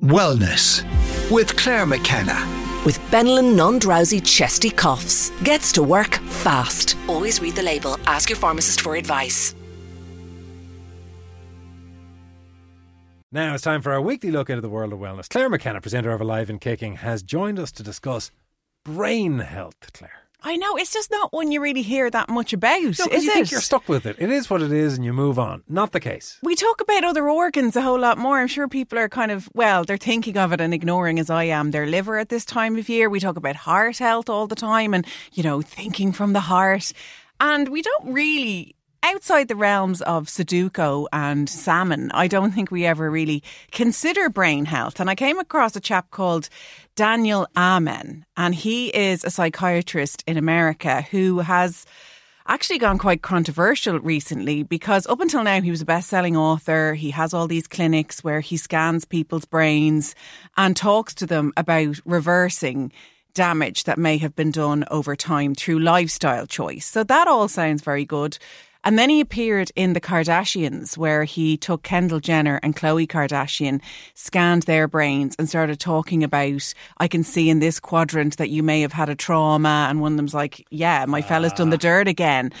Wellness with Clare McKenna. With Benylin non-drowsy chesty coughs. Gets to work fast. Always read the label. Ask your pharmacist for advice. Now it's time for our weekly look into the world of wellness. Clare McKenna, presenter of Alive and Kicking, has joined us to discuss brain health, Clare. I know it's just not one you really hear that much about, No, is you it? think you're stuck with it. It is what it is and you move on. Not the case. we talk about other organs a whole lot more. I'm sure people are kind of, well, they're thinking of it and ignoring, as I am, their liver at this time of year. We talk about heart health all the time and, you know, thinking from the heart. And we don't really, outside the realms of Sudoku and salmon, I don't think we ever really consider brain health. And I came across a chap called Daniel Amen, and he is a psychiatrist in America who has actually gone quite controversial recently because up until now he was a best-selling author. He has all these clinics where he scans people's brains and talks to them about reversing damage that may have been done over time through lifestyle choice. So that all sounds very good and then he appeared in The Kardashians, where he took Kendall Jenner and Khloe Kardashian, scanned their brains, and started talking about, I can see in this quadrant that you may have had a trauma. And one of them's like, Yeah, my fella's done the ah. dirt again.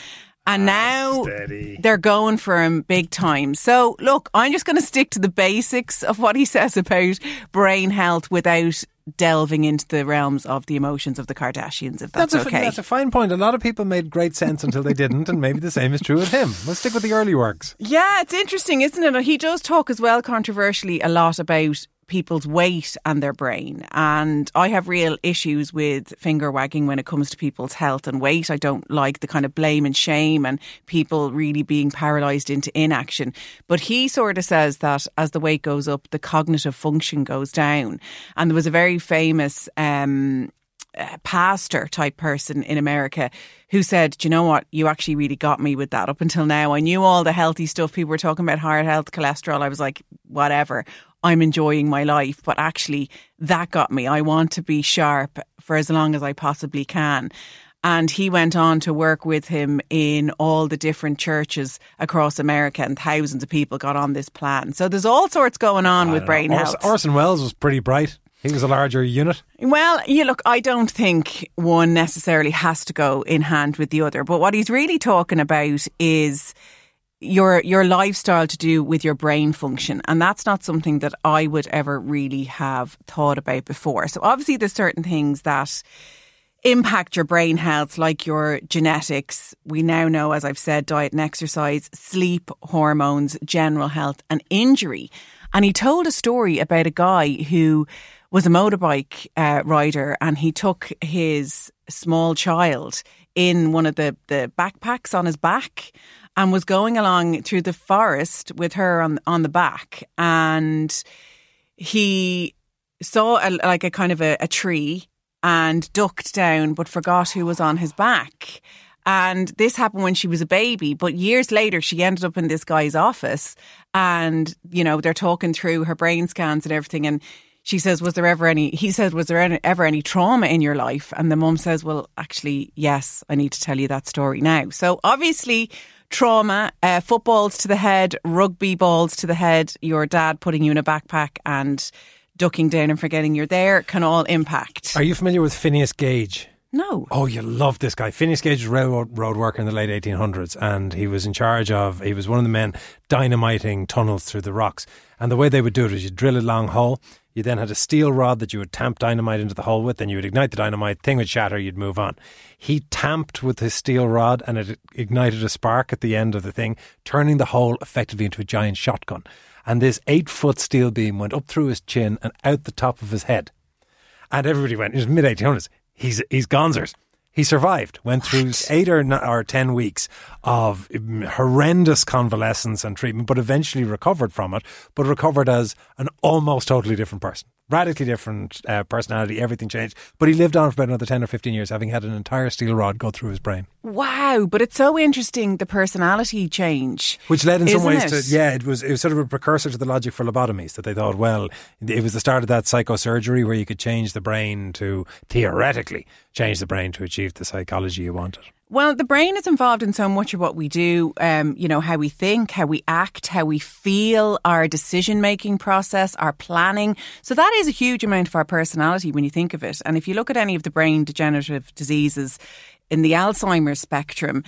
And ah, now steady. they're going for him big time. So, look, I'm just going to stick to the basics of what he says about brain health without delving into the realms of the emotions of the Kardashians, if that's, a, okay. that's a fine point. A lot of people made great sense until they didn't, and maybe the same is true with him. Let's stick with the early works. Yeah, it's interesting, isn't it? He does talk as well, controversially, a lot about people's weight and their brain. And I have real issues with finger wagging when it comes to people's health and weight. I don't like the kind of blame and shame and people really being paralyzed into inaction. But he sort of says that as the weight goes up, the cognitive function goes down. And there was a very famous um, uh, pastor type person in America who said, Do you know what? You actually really got me with that. Up until now, I knew all the healthy stuff. People were talking about heart health, cholesterol. I was like, whatever. I'm enjoying my life. But actually, that got me. I want to be sharp for as long as I possibly can. And he went on to work with him in all the different churches across America, and thousands of people got on this plan. So there's all sorts going on with brain Orson, health. Orson Welles was pretty bright. He was a larger unit. Well, you look, I don't think one necessarily has to go in hand with the other, but what he's really talking about is your your lifestyle to do with your brain function and that's not something that I would ever really have thought about before. So obviously there's certain things that impact your brain health like your genetics. We now know as I've said diet and exercise, sleep, hormones, general health and injury. And he told a story about a guy who was a motorbike uh, rider and he took his small child in one of the, the backpacks on his back and was going along through the forest with her on on the back. And he saw a, like a kind of a, a tree and ducked down but forgot who was on his back. And this happened when she was a baby but years later she ended up in this guy's office and you know they're talking through her brain scans and everything and she says was there ever any he said was there any, ever any trauma in your life and the mum says well actually yes i need to tell you that story now so obviously trauma uh, footballs to the head rugby balls to the head your dad putting you in a backpack and ducking down and forgetting you're there can all impact Are you familiar with Phineas Gage? no Oh, you love this guy. Phineas Gage was a railroad road worker in the late 1800s, and he was in charge of, he was one of the men dynamiting tunnels through the rocks. And the way they would do it is you drill a long hole, you then had a steel rod that you would tamp dynamite into the hole with, then you would ignite the dynamite, thing would shatter, you'd move on. He tamped with his steel rod, and it ignited a spark at the end of the thing, turning the hole effectively into a giant shotgun. And this eight foot steel beam went up through his chin and out the top of his head. And everybody went, it was mid 1800s. He's, he's gonzers. He survived, went through eight or, or 10 weeks of um, horrendous convalescence and treatment, but eventually recovered from it, but recovered as an almost totally different person. Radically different uh, personality, everything changed. But he lived on for about another 10 or 15 years, having had an entire steel rod go through his brain. wow but it's so interesting the personality change Which led in some ways it? to, yeah, it was, it was sort of a precursor to the logic for lobotomies that they thought, well, it was the start of that psychosurgery where you could change the brain to, theoretically, change the brain to achieve the psychology you wanted. Well, the brain is involved in so much of what we do. Um, you know, how we think, how we act, how we feel, our decision making process, our planning. So that is a huge amount of our personality when you think of it. And if you look at any of the brain degenerative diseases in the Alzheimer's spectrum,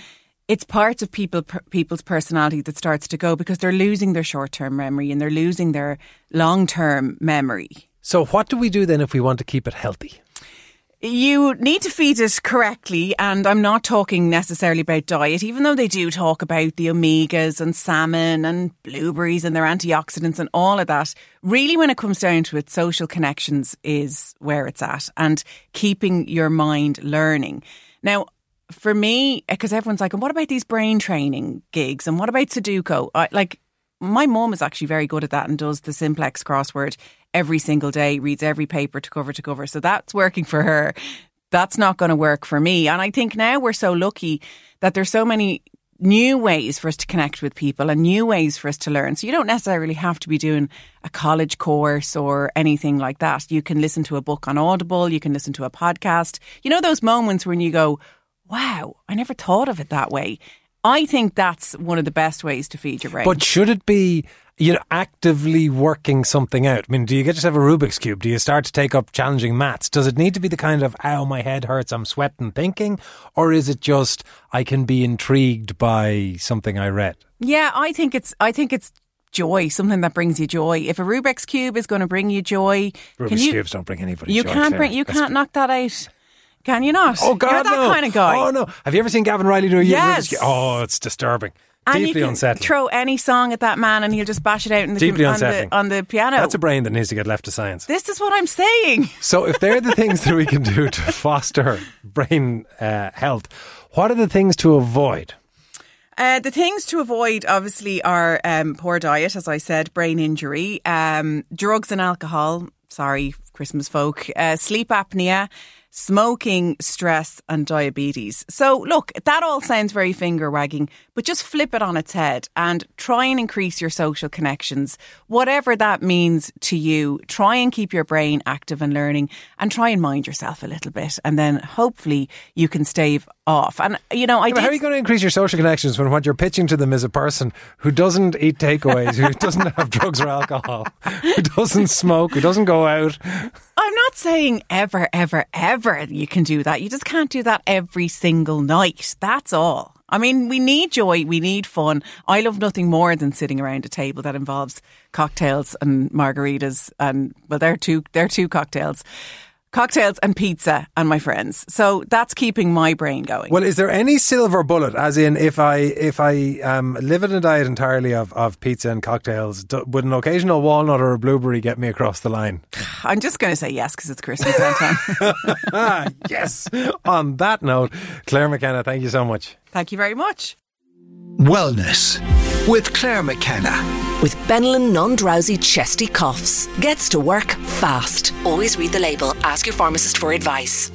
it's parts of people people's personality that starts to go because they're losing their short term memory and they're losing their long term memory. So, what do we do then if we want to keep it healthy? You need to feed it correctly, and I'm not talking necessarily about diet, even though they do talk about the omegas and salmon and blueberries and their antioxidants and all of that. Really, when it comes down to it, social connections is where it's at and keeping your mind learning. Now, for me, because everyone's like, and what about these brain training gigs? And what about Sudoku? I, like, my mom is actually very good at that and does the simplex crossword every single day, reads every paper to cover to cover. So that's working for her. That's not going to work for me. And I think now we're so lucky that there's so many new ways for us to connect with people and new ways for us to learn. So you don't necessarily have to be doing a college course or anything like that. You can listen to a book on Audible, you can listen to a podcast. You know those moments when you go, "Wow, I never thought of it that way." I think that's one of the best ways to feed your brain. But should it be you're actively working something out. I mean, do you get yourself a Rubik's Cube? Do you start to take up challenging maths? Does it need to be the kind of, ow, my head hurts, I'm sweating thinking? Or is it just, I can be intrigued by something I read? Yeah, I think it's, I think it's joy, something that brings you joy. If a Rubik's Cube is going to bring you joy, Rubik's you, Cubes don't bring anybody you joy. Can't bring, you That's can't knock that out. Can you not? Oh God, You're that no. kind of guy. Oh no! Have you ever seen Gavin Reilly do a yes. Rubik's Oh, it's disturbing. And Deeply you can unsettling. throw any song at that man and he'll just bash it out in the, Deeply on, unsettling. the, on the piano. That's a brain that needs to get left to science. This is what I'm saying. So, if they're the things that we can do to foster brain uh, health, what are the things to avoid? Uh, the things to avoid, obviously, are um, poor diet, as I said, brain injury, um, drugs and alcohol. Sorry, Christmas folk. Uh, sleep apnea, smoking, stress, and diabetes. So, look, that all sounds very finger wagging, but just flip it on its head and try and increase your social connections, whatever that means to you. Try and keep your brain active and learning and try and mind yourself a little bit. And then hopefully you can stave off. And, you know, I yeah, How are you going to increase your social connections when what you're pitching to them is a person who doesn't eat takeaways, who doesn't have drugs or alcohol, who doesn't smoke, who doesn't go out? I'm not saying ever, ever, ever you can do that. You just can't do that every single night. That's all. I mean, we need joy, we need fun. I love nothing more than sitting around a table that involves cocktails and margaritas and well, they're two they're two cocktails cocktails and pizza and my friends. So that's keeping my brain going. Well, is there any silver bullet? As in, if I if I um, live in a diet entirely of, of pizza and cocktails, do, would an occasional walnut or a blueberry get me across the line? I'm just going to say yes because it's Christmas time. yes. On that note, Clare McKenna, thank you so much. Thank you very much. Wellness with Clare McKenna. With Benylin non drowsy chesty coughs. Gets to work fast. Always read the label. Ask your pharmacist for advice.